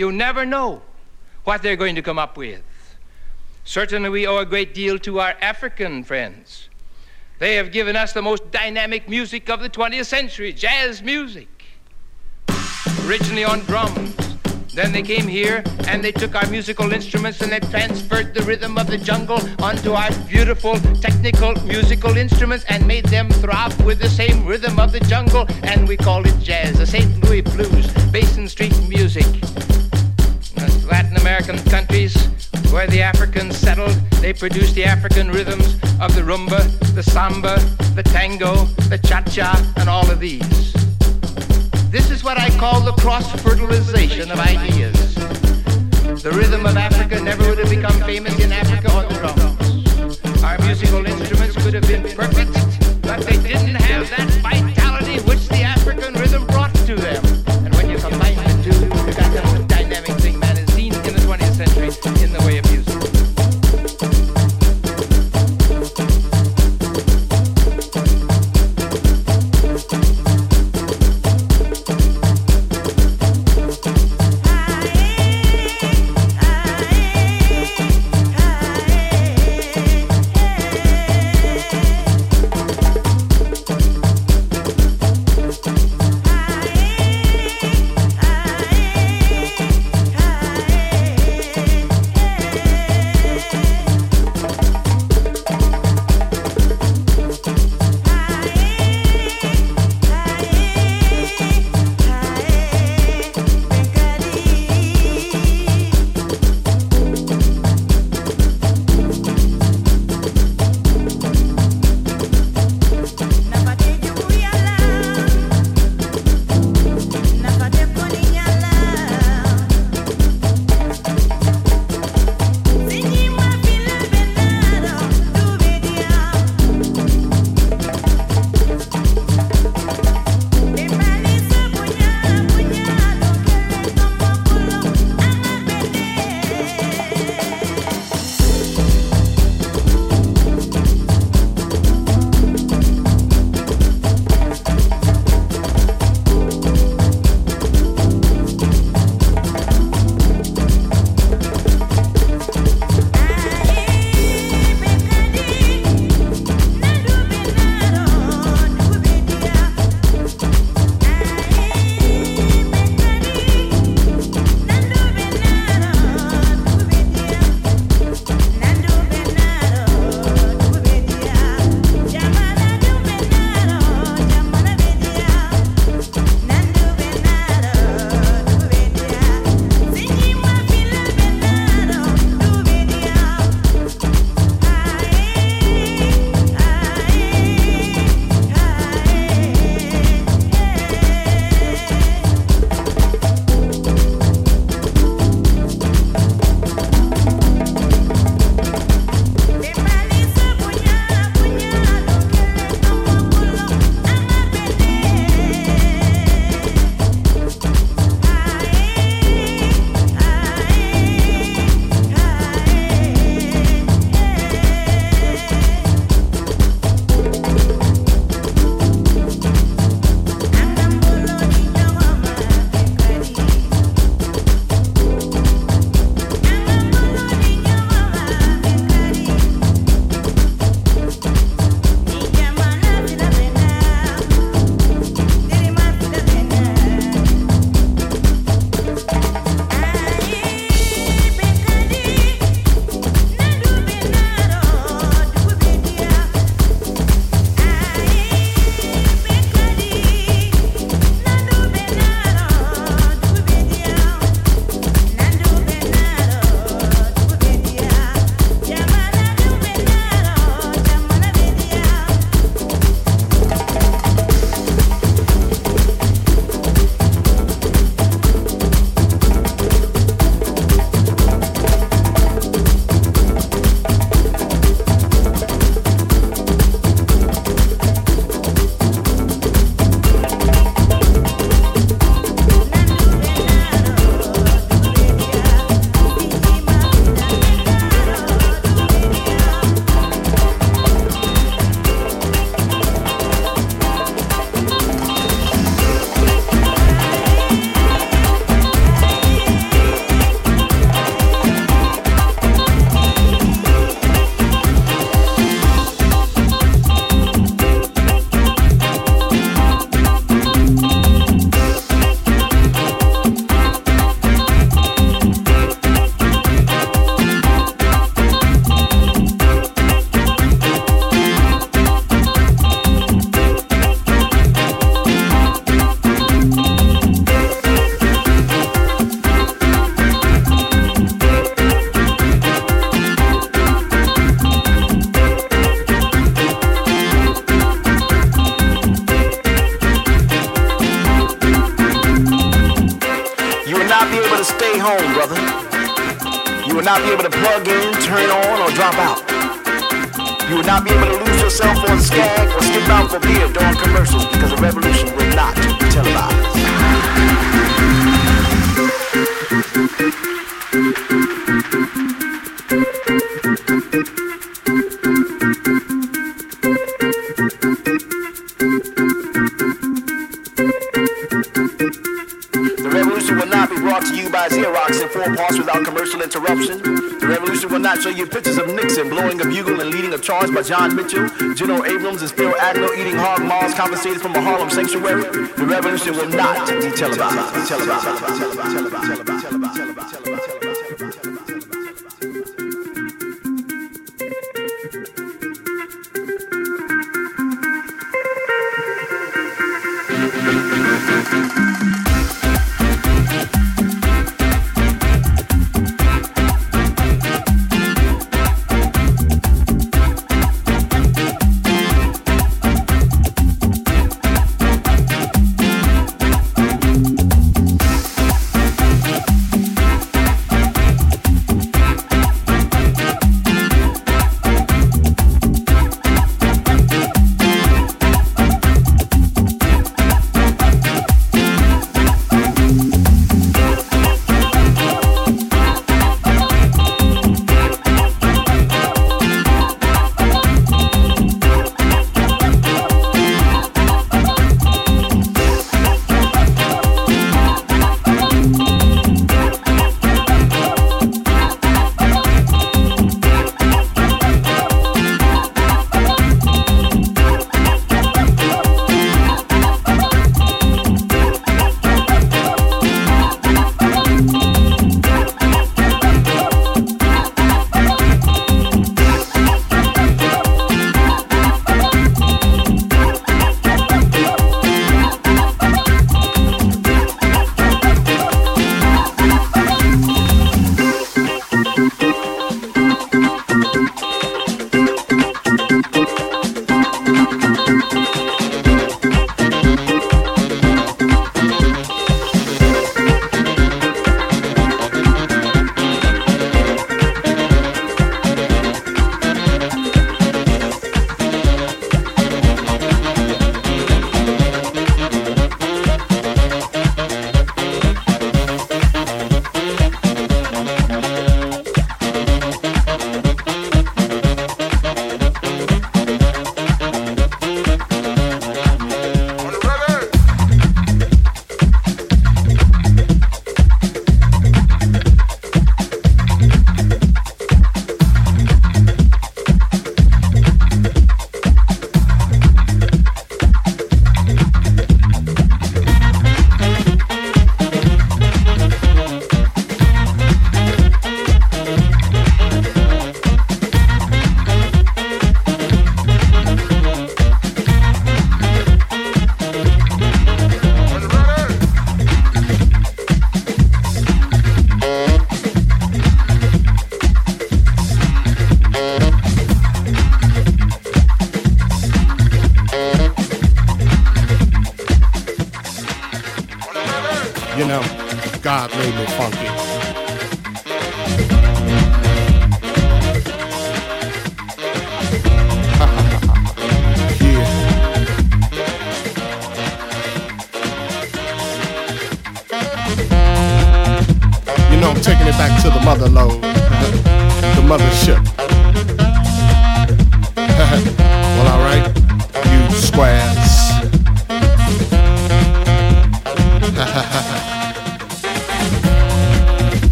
You never know what they're going to come up with. Certainly, we owe a great deal to our African friends. They have given us the most dynamic music of the 20th century, jazz music. Originally on drums. Then they came here and they took our musical instruments and they transferred the rhythm of the jungle onto our beautiful technical musical instruments and made them throb with the same rhythm of the jungle. And we call it jazz, the St. Louis blues, Basin Street music. Latin American countries where the Africans settled, they produced the African rhythms of the rumba, the samba, the tango, the cha-cha, and all of these. This is what I call the cross-fertilization of ideas. The rhythm of Africa never would have become famous in Africa on the drums. Our musical instruments could have been perfect, but they didn't have that vitality from a Harlem sanctuary. The revolution will not be televised. televised. televised. televised. televised.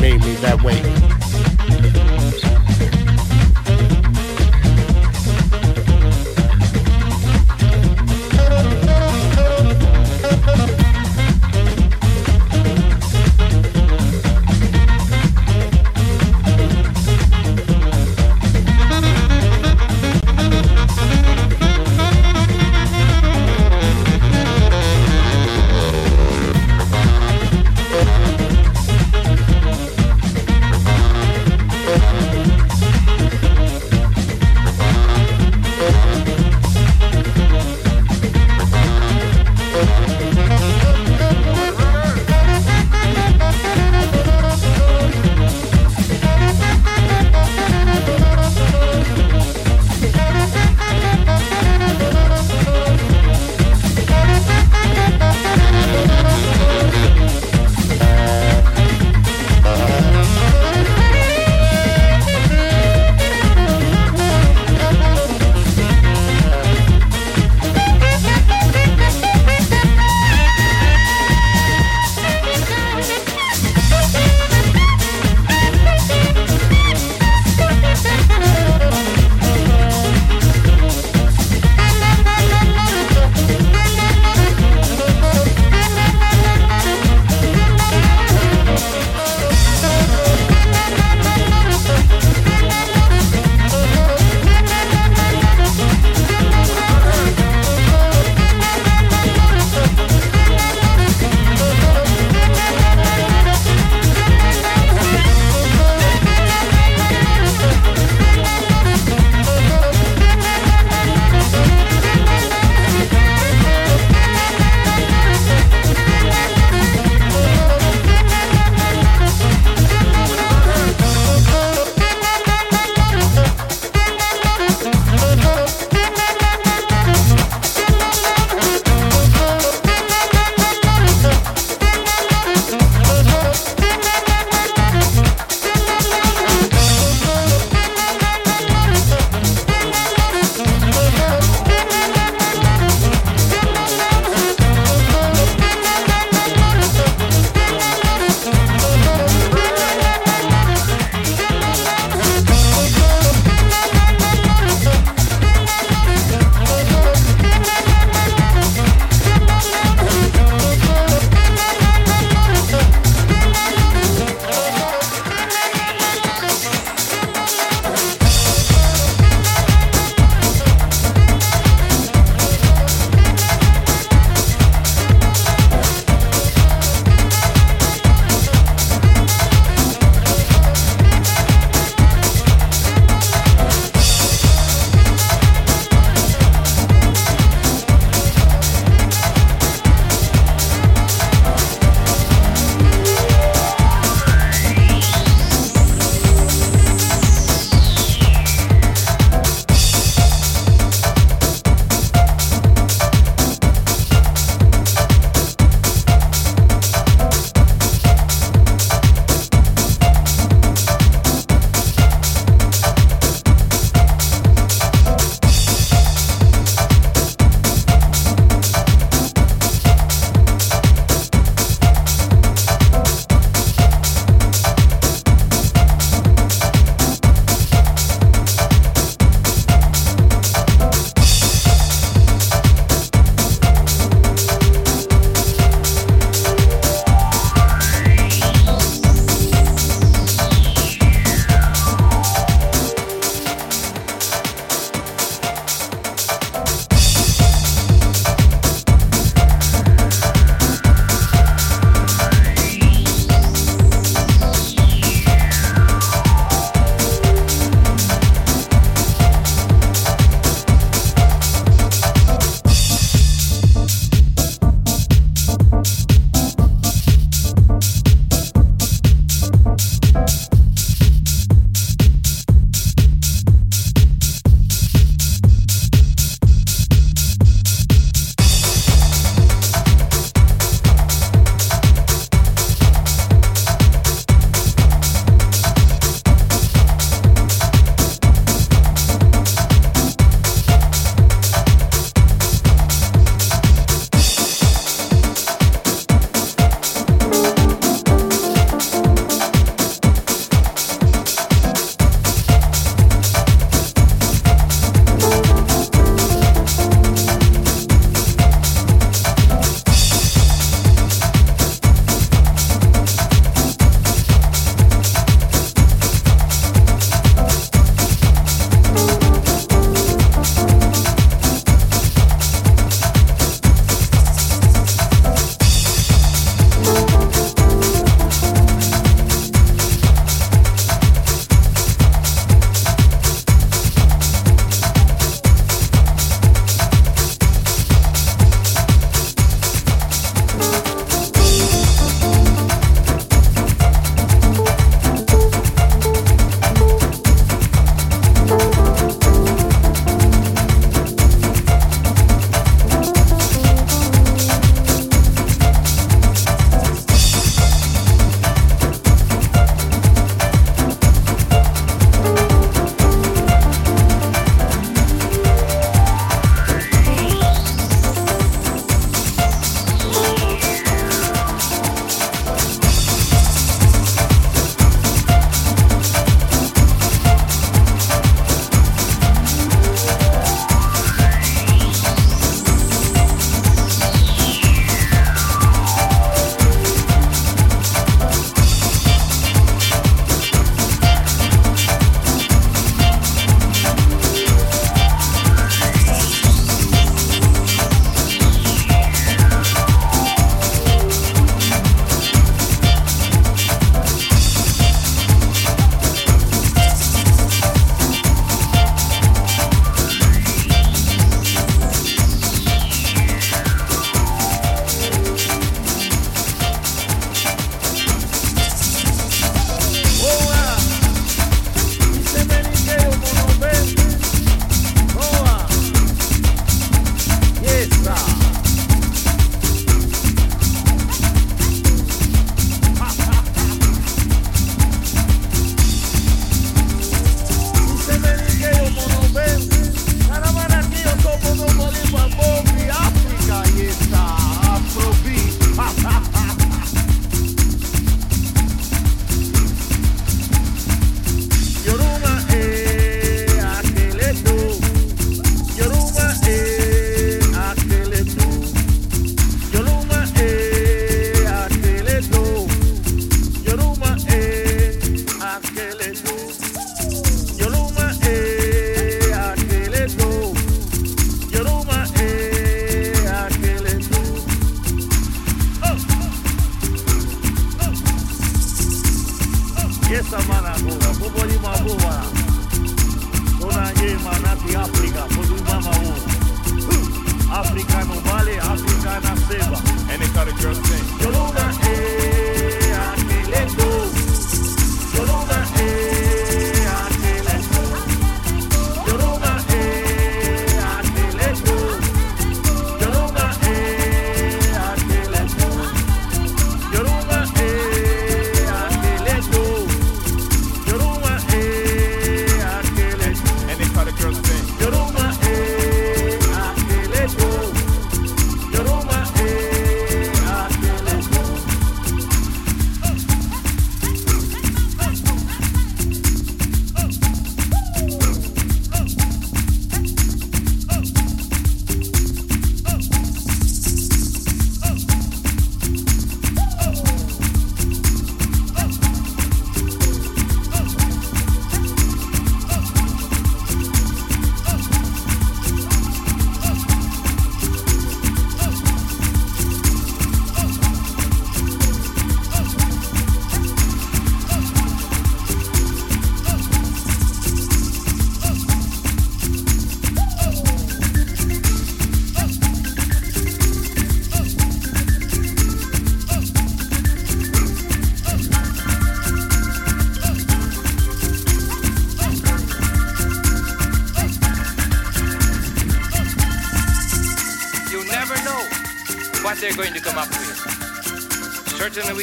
Made me that way.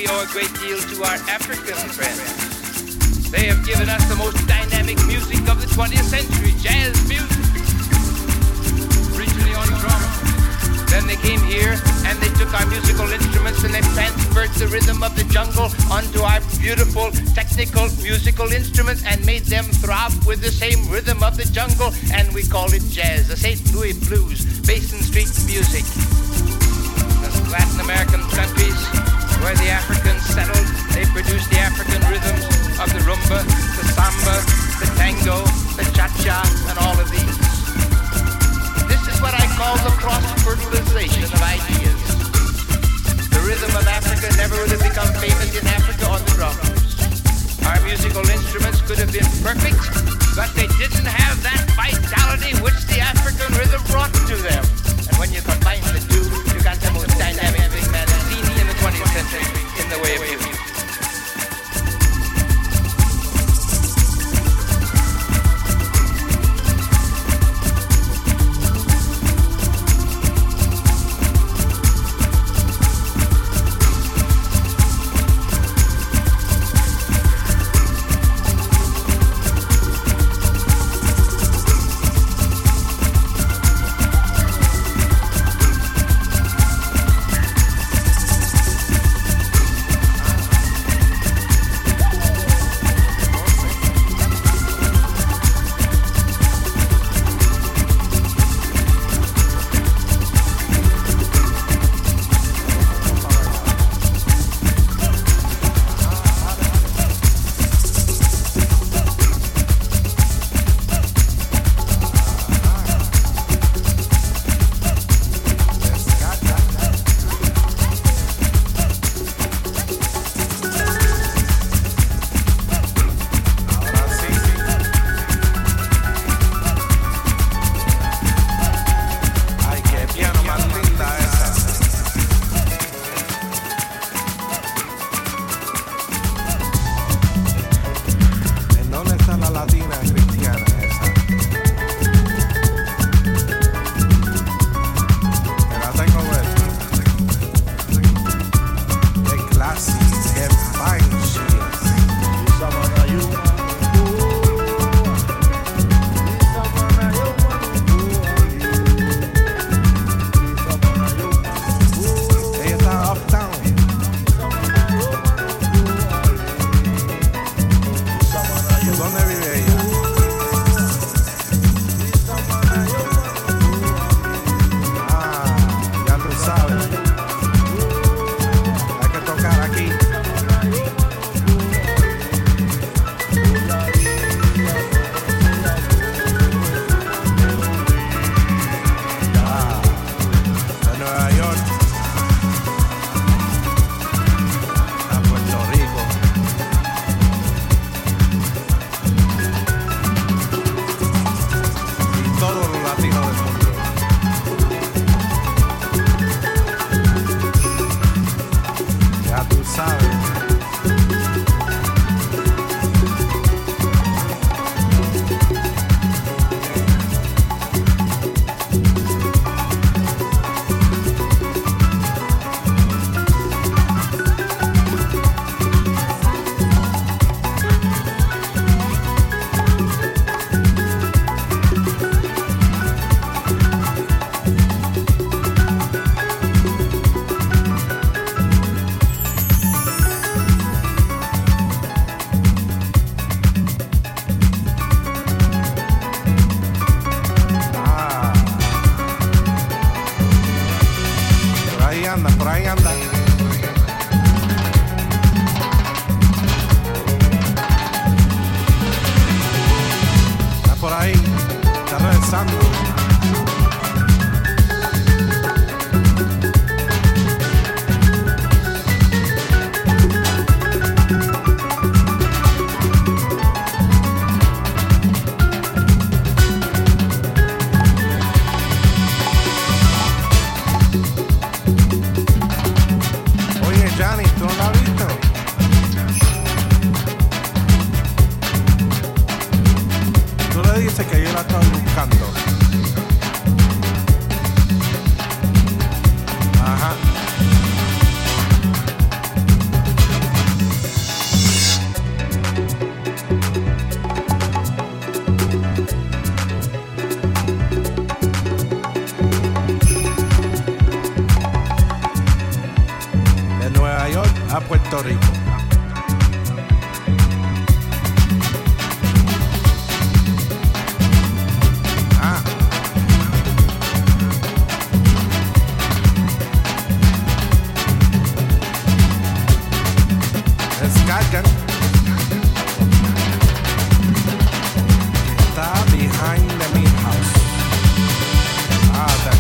We owe a great deal to our African friends. They have given us the most dynamic music of the 20th century, jazz music. Originally on drums. Then they came here and they took our musical instruments and they transferred the rhythm of the jungle onto our beautiful technical musical instruments and made them throb with the same rhythm of the jungle and we call it jazz, the St. Louis blues, Basin Street music. The Latin American where the Africans settled, they produced the African rhythms of the rumba, the samba, the tango, the cha-cha, and all of these This is what I call the cross-fertilization of ideas. The rhythm of Africa never would have become famous in Africa on the drums. Our musical instruments could have been perfect, but they didn't have that vitality which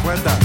cuenta.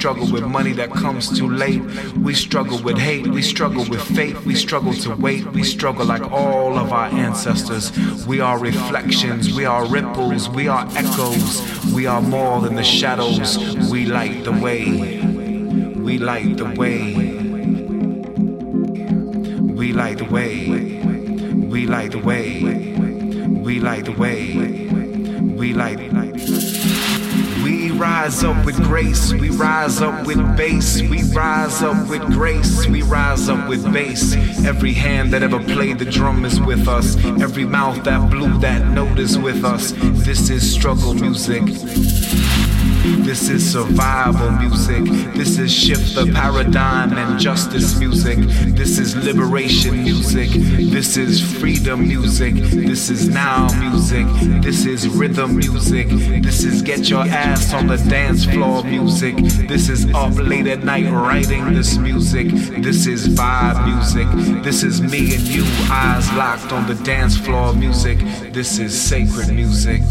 Struggle with money that comes too late. We struggle with hate, we struggle with fate, we struggle to wait. We struggle like all of our ancestors. We are reflections, we are ripples, we are echoes. We are more than the shadows. We light the way. We light the way. We rise up with bass. We rise up with grace. We rise up with bass. Every hand that ever played the drum is with us. Every mouth that blew that note is with us. This is struggle music. This is survival music. This is shift the paradigm and justice music. This is liberation music. This is freedom music. This is now music. This is rhythm music. This is get your ass on the dance floor music. This is up late at night writing this music. This is vibe music. This is me and you, eyes locked on the dance floor music. This is sacred music.